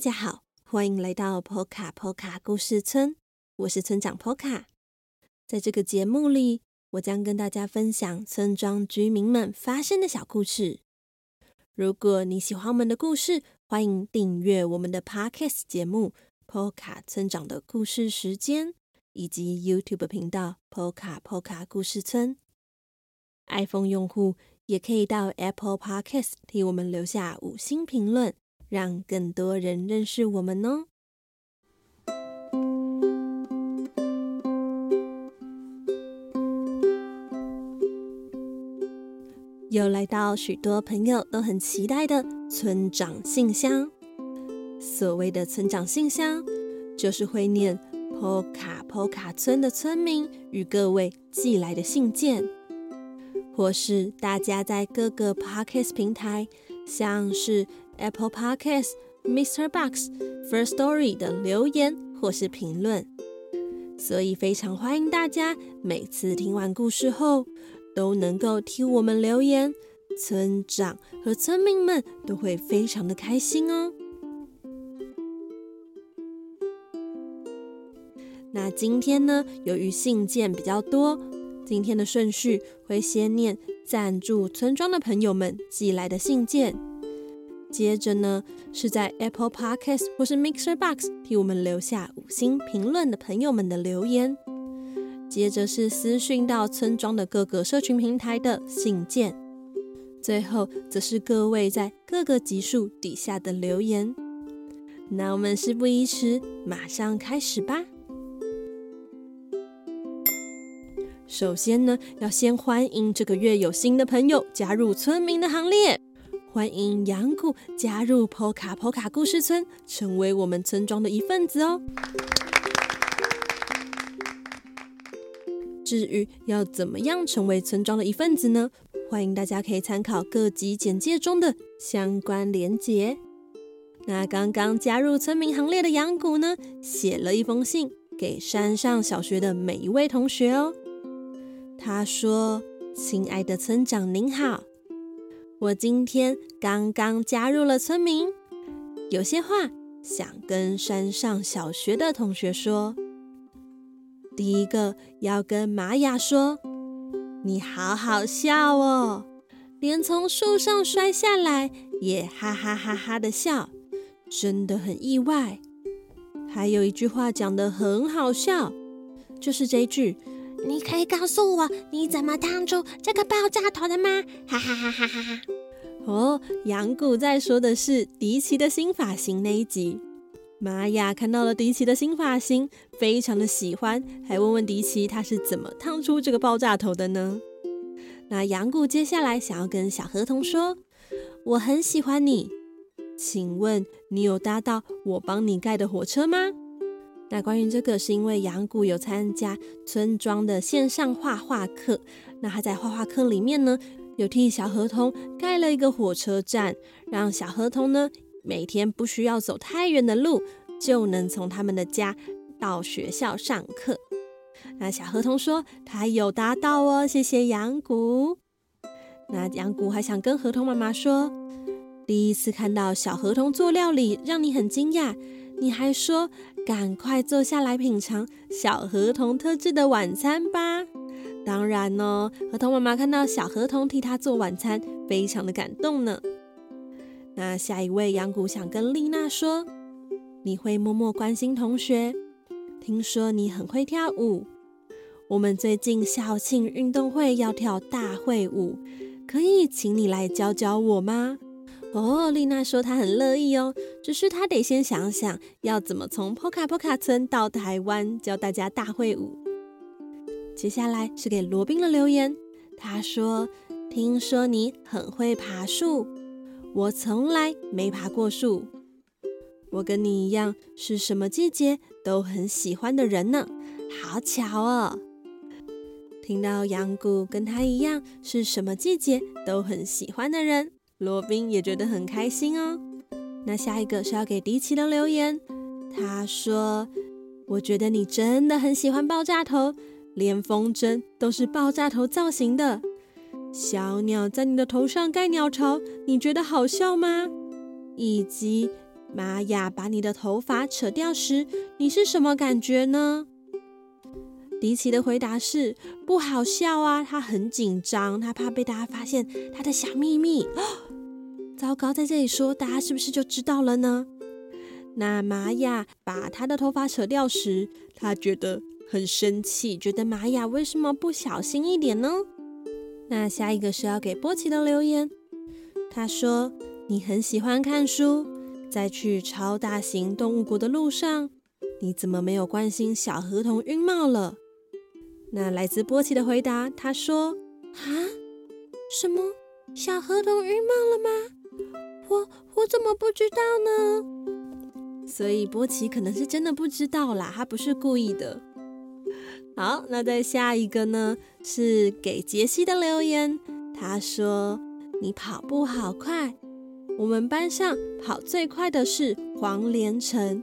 大家好，欢迎来到 Poka Poka 故事村，我是村长 Poka。在这个节目里，我将跟大家分享村庄居民们发生的小故事。如果你喜欢我们的故事，欢迎订阅我们的 Podcast 节目 Poka 村长的故事时间，以及 YouTube 频道 Poka Poka 故事村。iPhone 用户也可以到 Apple Podcast 替我们留下五星评论。让更多人认识我们哦！又来到许多朋友都很期待的村长信箱。所谓的村长信箱，就是会念 POKA POKA 村的村民与各位寄来的信件，或是大家在各个 Podcast 平台，像是。Apple Podcasts、Mr. Box、First Story 的留言或是评论，所以非常欢迎大家每次听完故事后都能够替我们留言，村长和村民们都会非常的开心哦。那今天呢，由于信件比较多，今天的顺序会先念赞助村庄的朋友们寄来的信件。接着呢，是在 Apple Podcast 或是 Mixer Box 替我们留下五星评论的朋友们的留言。接着是私讯到村庄的各个社群平台的信件。最后则是各位在各个集数底下的留言。那我们事不宜迟，马上开始吧。首先呢，要先欢迎这个月有新的朋友加入村民的行列。欢迎杨谷加入 Poka Poka 故事村，成为我们村庄的一份子哦。至于要怎么样成为村庄的一份子呢？欢迎大家可以参考各集简介中的相关连结。那刚刚加入村民行列的杨谷呢，写了一封信给山上小学的每一位同学哦。他说：“亲爱的村长您好。”我今天刚刚加入了村民，有些话想跟山上小学的同学说。第一个要跟玛雅说，你好好笑哦，连从树上摔下来也哈哈哈哈的笑，真的很意外。还有一句话讲得很好笑，就是这句：你可以告诉我你怎么烫出这个爆炸头的吗？哈哈哈哈哈哈。哦，杨谷在说的是迪奇的新发型那一集。玛雅看到了迪奇的新发型，非常的喜欢，还问问迪奇他是怎么烫出这个爆炸头的呢？那杨谷接下来想要跟小河童说：“我很喜欢你，请问你有搭到我帮你盖的火车吗？”那关于这个，是因为杨谷有参加村庄的线上画画课，那他在画画课里面呢。有替小河童盖了一个火车站，让小河童呢每天不需要走太远的路，就能从他们的家到学校上课。那小河童说他有达到哦，谢谢杨谷。那杨谷还想跟河童妈妈说，第一次看到小河童做料理，让你很惊讶。你还说赶快坐下来品尝小河童特制的晚餐吧。当然哦，河童妈妈看到小河童替她做晚餐，非常的感动呢。那下一位杨谷想跟丽娜说，你会默默关心同学，听说你很会跳舞。我们最近校庆运动会要跳大会舞，可以请你来教教我吗？哦，丽娜说她很乐意哦，只是她得先想想要怎么从 Poka Poka 村到台湾教大家大会舞。接下来是给罗宾的留言。他说：“听说你很会爬树，我从来没爬过树。我跟你一样，是什么季节都很喜欢的人呢。好巧哦！听到杨谷跟他一样是什么季节都很喜欢的人，罗宾也觉得很开心哦。那下一个是要给迪奇的留言。他说：我觉得你真的很喜欢爆炸头。”连风筝都是爆炸头造型的，小鸟在你的头上盖鸟巢，你觉得好笑吗？以及玛雅把你的头发扯掉时，你是什么感觉呢？迪奇的回答是不好笑啊，他很紧张，他怕被大家发现他的小秘密。糟糕，在这里说，大家是不是就知道了呢？那玛雅把她的头发扯掉时，她觉得很生气，觉得玛雅为什么不小心一点呢？那下一个是要给波奇的留言，他说：“你很喜欢看书，在去超大型动物国的路上，你怎么没有关心小河童晕帽了？”那来自波奇的回答，他说：“啊，什么小河童晕帽了吗？我我怎么不知道呢？”所以波奇可能是真的不知道啦，他不是故意的。好，那再下一个呢？是给杰西的留言。他说：“你跑步好快，我们班上跑最快的是黄连城。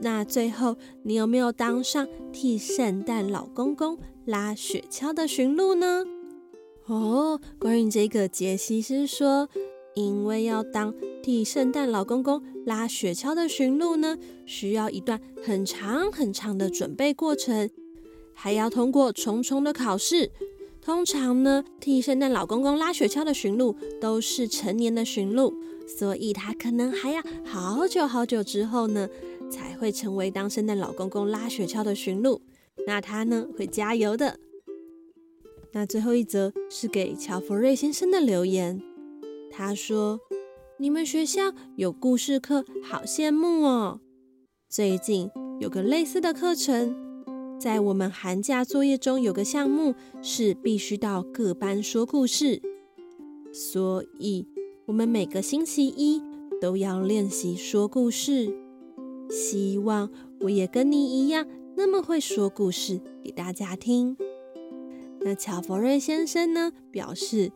那最后你有没有当上替圣诞老公公拉雪橇的驯鹿呢？”哦，关于这个，杰西是说，因为要当替圣诞老公公拉雪橇的驯鹿呢，需要一段很长很长的准备过程。还要通过重重的考试。通常呢，替圣诞老公公拉雪橇的驯鹿都是成年的驯鹿，所以他可能还要好久好久之后呢，才会成为当圣诞老公公拉雪橇的驯鹿。那他呢，会加油的。那最后一则是给乔弗瑞先生的留言，他说：“你们学校有故事课，好羡慕哦。最近有个类似的课程。”在我们寒假作业中有个项目是必须到各班说故事，所以我们每个星期一都要练习说故事。希望我也跟你一样那么会说故事给大家听。那乔佛瑞先生呢表示：“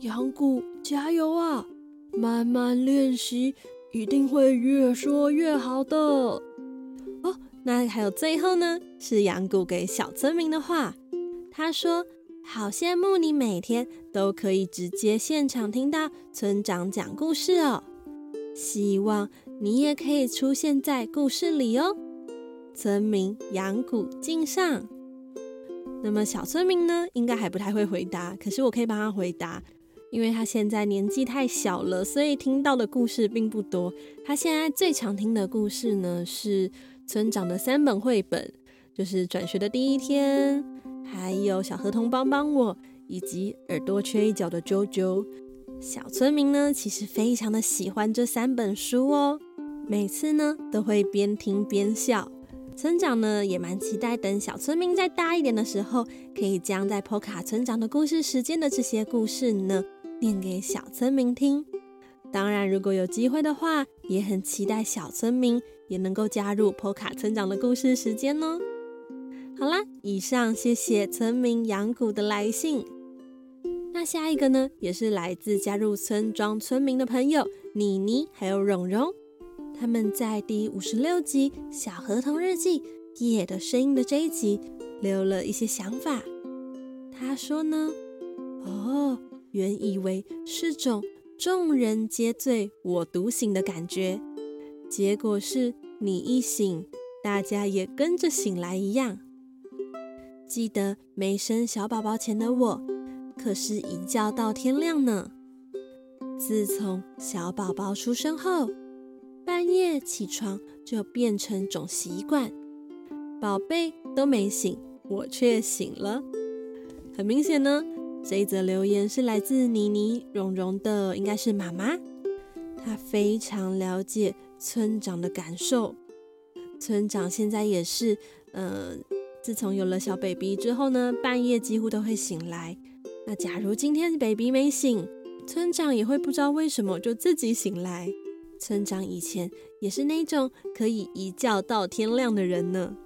杨谷加油啊，慢慢练习，一定会越说越好的。”哦。那还有最后呢，是杨谷给小村民的话。他说：“好羡慕你每天都可以直接现场听到村长讲故事哦，希望你也可以出现在故事里哦。”村民杨谷敬上。那么小村民呢，应该还不太会回答，可是我可以帮他回答，因为他现在年纪太小了，所以听到的故事并不多。他现在最常听的故事呢是。村长的三本绘本，就是转学的第一天，还有小河童帮帮我，以及耳朵缺一角的啾啾。小村民呢，其实非常的喜欢这三本书哦，每次呢都会边听边笑。村长呢也蛮期待，等小村民再大一点的时候，可以将在 p 卡村长的故事时间的这些故事呢，念给小村民听。当然，如果有机会的话，也很期待小村民。也能够加入 PO 卡村长的故事时间哦。好啦，以上谢谢村民杨谷的来信。那下一个呢，也是来自加入村庄村民的朋友妮妮还有蓉蓉，他们在第五十六集《小河童日记》夜的声音的这一集留了一些想法。他说呢，哦，原以为是种众人皆醉我独醒的感觉。结果是你一醒，大家也跟着醒来一样。记得没生小宝宝前的我，可是一觉到天亮呢。自从小宝宝出生后，半夜起床就变成种习惯。宝贝都没醒，我却醒了。很明显呢，这一则留言是来自妮妮蓉蓉的，应该是妈妈。她非常了解。村长的感受，村长现在也是，呃，自从有了小 baby 之后呢，半夜几乎都会醒来。那假如今天 baby 没醒，村长也会不知道为什么就自己醒来。村长以前也是那种可以一觉到天亮的人呢。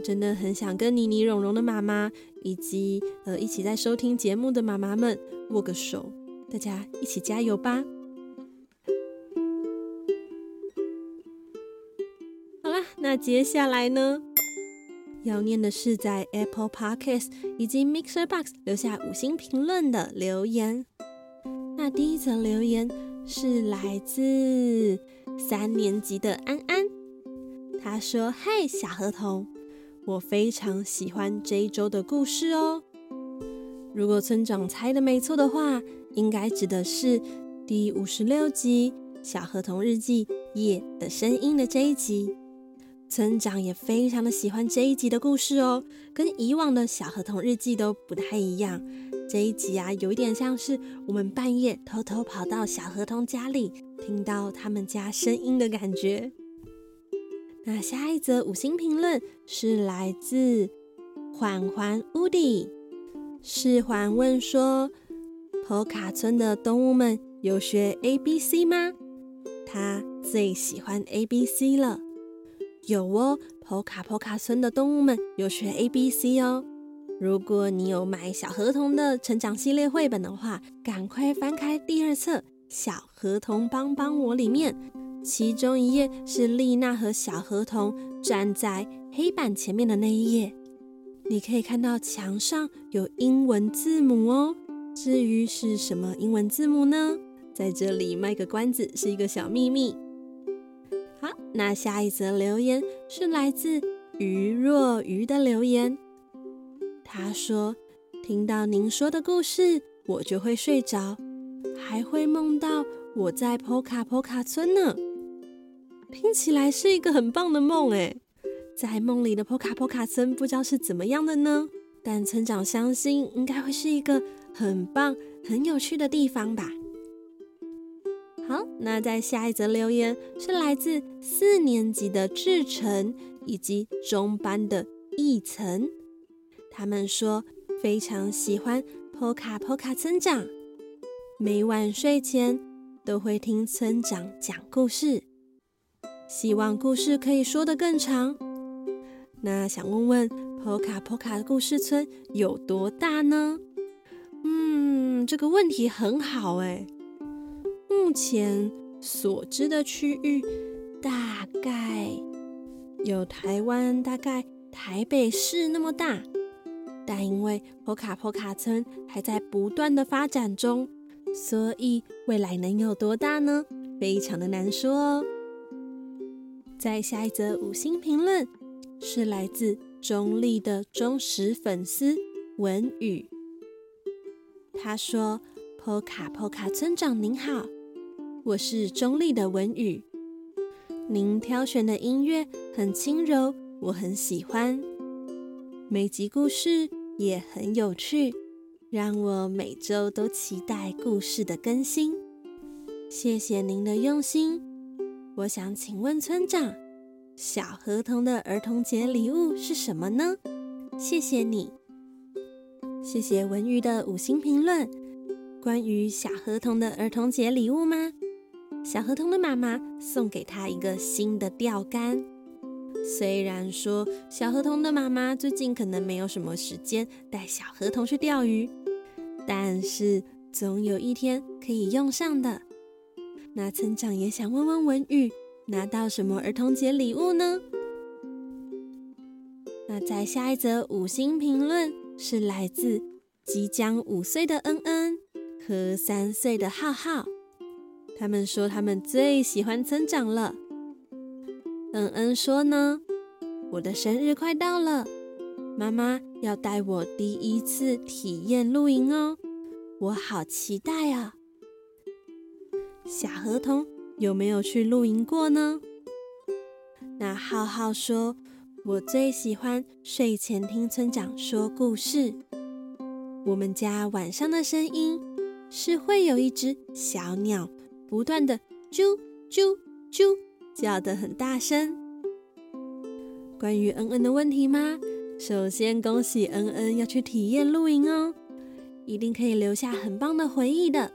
真的很想跟妮妮、蓉蓉的妈妈，以及呃一起在收听节目的妈妈们握个手，大家一起加油吧！好啦那接下来呢，要念的是在 Apple Podcast 以及 Mixer Box 留下五星评论的留言。那第一则留言是来自三年级的安安。他说：“嗨，小河童，我非常喜欢这一周的故事哦。如果村长猜的没错的话，应该指的是第五十六集《小河童日记》夜的声音的这一集。”村长也非常的喜欢这一集的故事哦，跟以往的小河童日记都不太一样。这一集啊，有一点像是我们半夜偷偷跑到小河童家里，听到他们家声音的感觉。那下一则五星评论是来自缓缓乌迪，是缓问说：坡卡村的动物们有学 A B C 吗？他最喜欢 A B C 了。有哦，坡卡坡卡村的动物们有学 A B C 哦。如果你有买小河童的成长系列绘本的话，赶快翻开第二册《小河童帮帮我》里面，其中一页是丽娜和小河童站在黑板前面的那一页。你可以看到墙上有英文字母哦。至于是什么英文字母呢？在这里卖个关子，是一个小秘密。好，那下一则留言是来自于若愚的留言。他说：“听到您说的故事，我就会睡着，还会梦到我在坡卡坡卡村呢。听起来是一个很棒的梦诶，在梦里的坡卡坡卡村不知道是怎么样的呢？但村长相信应该会是一个很棒、很有趣的地方吧。”好，那在下一则留言是来自四年级的志成以及中班的易层，他们说非常喜欢坡卡坡卡村长，每晚睡前都会听村长讲故事，希望故事可以说得更长。那想问问坡卡坡卡的故事村有多大呢？嗯，这个问题很好哎。目前所知的区域大概有台湾大概台北市那么大，但因为坡卡坡卡村还在不断的发展中，所以未来能有多大呢？非常的难说哦。在下一则五星评论是来自中立的忠实粉丝文宇，他说：“坡卡坡卡村长您好。”我是中立的文宇，您挑选的音乐很轻柔，我很喜欢。每集故事也很有趣，让我每周都期待故事的更新。谢谢您的用心。我想请问村长，小河童的儿童节礼物是什么呢？谢谢你，谢谢文宇的五星评论。关于小河童的儿童节礼物吗？小河童的妈妈送给他一个新的钓竿。虽然说小河童的妈妈最近可能没有什么时间带小河童去钓鱼，但是总有一天可以用上的。那村长也想问问文宇，拿到什么儿童节礼物呢？那在下一则五星评论是来自即将五岁的恩恩和三岁的浩浩。他们说他们最喜欢村长了。恩恩说呢，我的生日快到了，妈妈要带我第一次体验露营哦，我好期待啊！小河童有没有去露营过呢？那浩浩说，我最喜欢睡前听村长说故事。我们家晚上的声音是会有一只小鸟。不断的啾啾啾叫得很大声。关于恩恩的问题吗？首先恭喜恩恩要去体验露营哦，一定可以留下很棒的回忆的。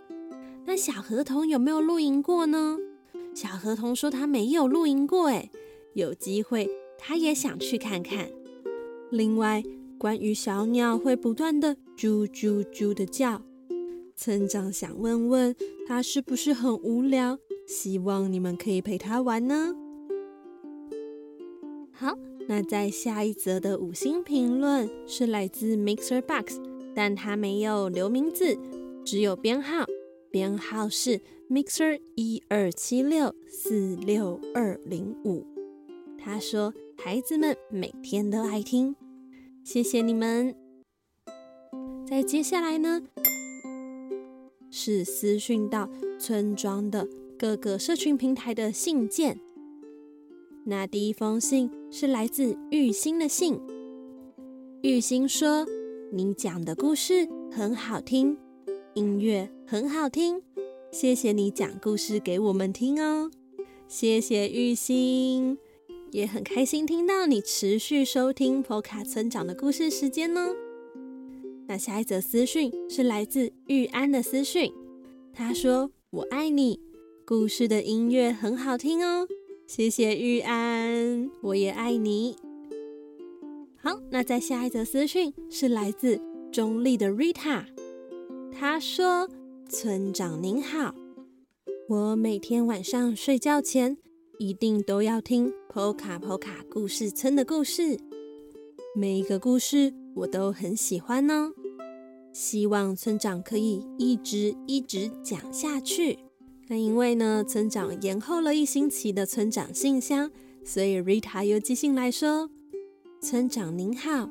那小河童有没有露营过呢？小河童说他没有露营过，哎，有机会他也想去看看。另外，关于小鸟会不断的啾啾啾的叫。村长想问问他是不是很无聊？希望你们可以陪他玩呢。好，那在下一则的五星评论是来自 Mixer Box，但他没有留名字，只有编号编号是 Mixer 一二七六四六二零五。他说：“孩子们每天都爱听，谢谢你们。”在接下来呢，是私讯到村庄的各个社群平台的信件。那第一封信是来自玉兴的信。玉兴说：“你讲的故事很好听，音乐很好听，谢谢你讲故事给我们听哦。”谢谢玉兴，也很开心听到你持续收听 p o 卡村长的故事时间哦。那下一则私讯是来自玉安的私讯，他说：“我爱你，故事的音乐很好听哦。”谢谢玉安，我也爱你。好，那在下一则私讯是来自中立的 Rita，他说：“村长您好，我每天晚上睡觉前一定都要听 Poka Poka 故事村的故事，每一个故事我都很喜欢呢。希望村长可以一直一直讲下去。”那因为呢，村长延后了一星期的村长信箱，所以 Rita 又寄信来说：“村长您好，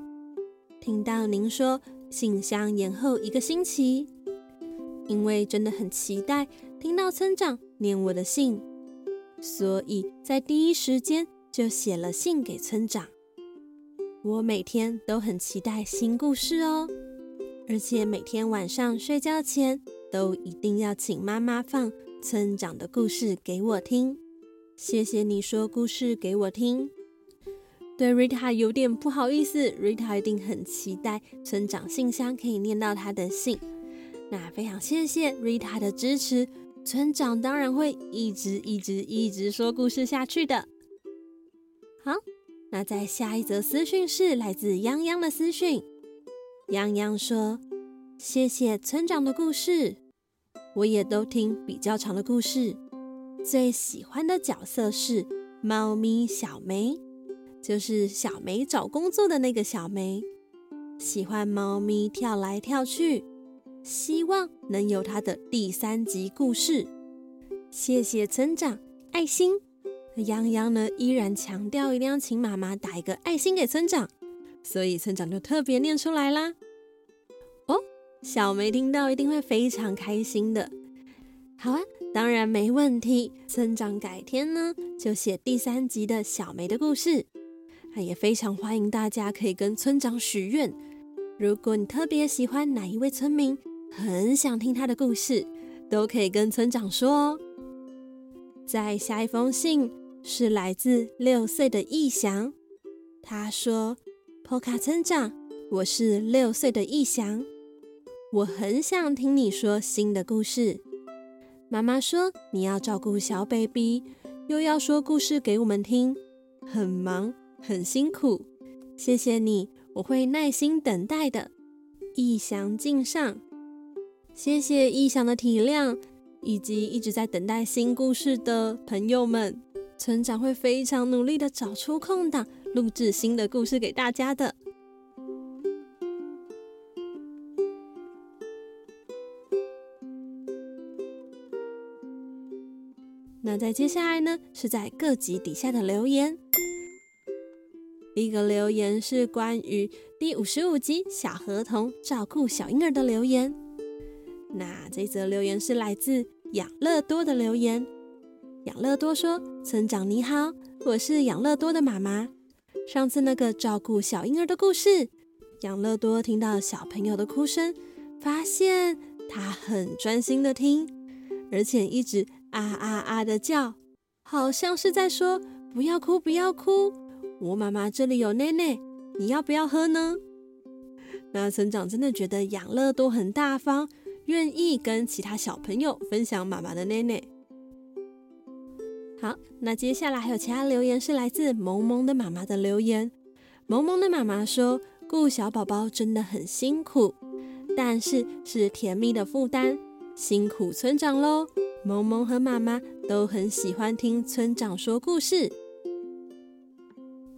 听到您说信箱延后一个星期，因为真的很期待听到村长念我的信，所以在第一时间就写了信给村长。我每天都很期待新故事哦，而且每天晚上睡觉前都一定要请妈妈放。”村长的故事给我听，谢谢你说故事给我听。对 Rita 有点不好意思，Rita 一定很期待村长信箱可以念到他的信。那非常谢谢 Rita 的支持，村长当然会一直一直一直说故事下去的。好，那在下一则私讯是来自泱泱的私讯，泱泱说：“谢谢村长的故事。”我也都听比较长的故事，最喜欢的角色是猫咪小梅，就是小梅找工作的那个小梅。喜欢猫咪跳来跳去，希望能有它的第三集故事。谢谢村长，爱心。洋洋呢依然强调一定要请妈妈打一个爱心给村长，所以村长就特别念出来啦。小梅听到一定会非常开心的。好啊，当然没问题。村长改天呢就写第三集的小梅的故事。啊也非常欢迎大家可以跟村长许愿。如果你特别喜欢哪一位村民，很想听他的故事，都可以跟村长说哦。再下一封信是来自六岁的逸翔，他说：“p o k a 村长，我是六岁的逸翔。”我很想听你说新的故事。妈妈说你要照顾小 baby，又要说故事给我们听，很忙很辛苦。谢谢你，我会耐心等待的。异祥敬上，谢谢异想的体谅，以及一直在等待新故事的朋友们。村长会非常努力的找出空档，录制新的故事给大家的。那在接下来呢，是在各集底下的留言。第一个留言是关于第五十五集小河童照顾小婴儿的留言。那这则留言是来自养乐多的留言。养乐多说：“村长你好，我是养乐多的妈妈。上次那个照顾小婴儿的故事，养乐多听到小朋友的哭声，发现他很专心的听，而且一直。”啊啊啊的叫，好像是在说不要哭，不要哭。我妈妈这里有奶奶，你要不要喝呢？那村长真的觉得养乐多很大方，愿意跟其他小朋友分享妈妈的奶奶。好，那接下来还有其他留言是来自萌萌的妈妈的留言。萌萌的妈妈说，顾小宝宝真的很辛苦，但是是甜蜜的负担，辛苦村长喽。萌萌和妈妈都很喜欢听村长说故事。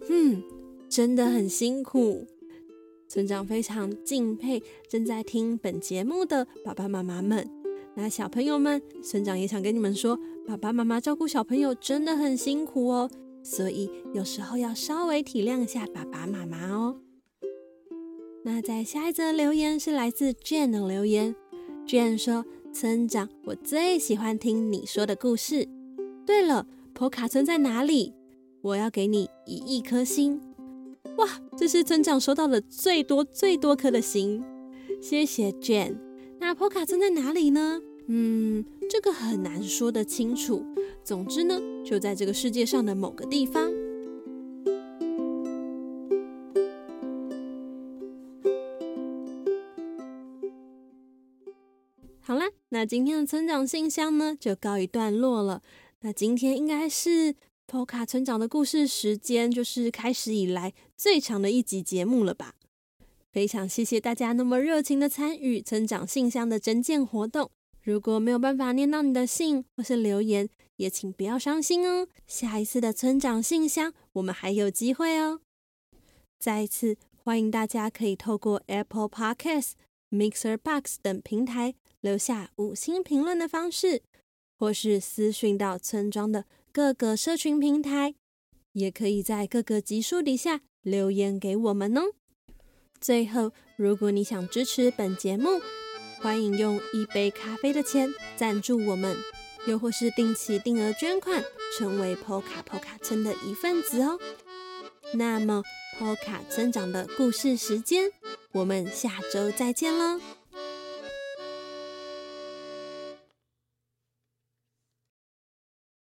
嗯，真的很辛苦。村长非常敬佩正在听本节目的爸爸妈妈们，那小朋友们，村长也想跟你们说，爸爸妈妈照顾小朋友真的很辛苦哦，所以有时候要稍微体谅一下爸爸妈妈哦。那在下一则留言是来自 Jane 的留言，Jane 说：“村长，我最喜欢听你说的故事。对了，坡卡村在哪里？我要给你一亿颗星。哇，这是村长收到的最多最多颗的星，谢谢 Jane。那坡卡村在哪里呢？嗯，这个很难说得清楚。总之呢，就在这个世界上的某个地方。”那今天的村长信箱呢就告一段落了。那今天应该是 Poka 村长的故事时间，就是开始以来最长的一集节目了吧？非常谢谢大家那么热情的参与村长信箱的征件活动。如果没有办法念到你的信或是留言，也请不要伤心哦。下一次的村长信箱，我们还有机会哦。再一次欢迎大家可以透过 Apple Podcast、Mixer Box 等平台。留下五星评论的方式，或是私讯到村庄的各个社群平台，也可以在各个集数底下留言给我们哦。最后，如果你想支持本节目，欢迎用一杯咖啡的钱赞助我们，又或是定期定额捐款，成为 Poka Poka 村的一份子哦。那么，Poka 村长的故事时间，我们下周再见喽。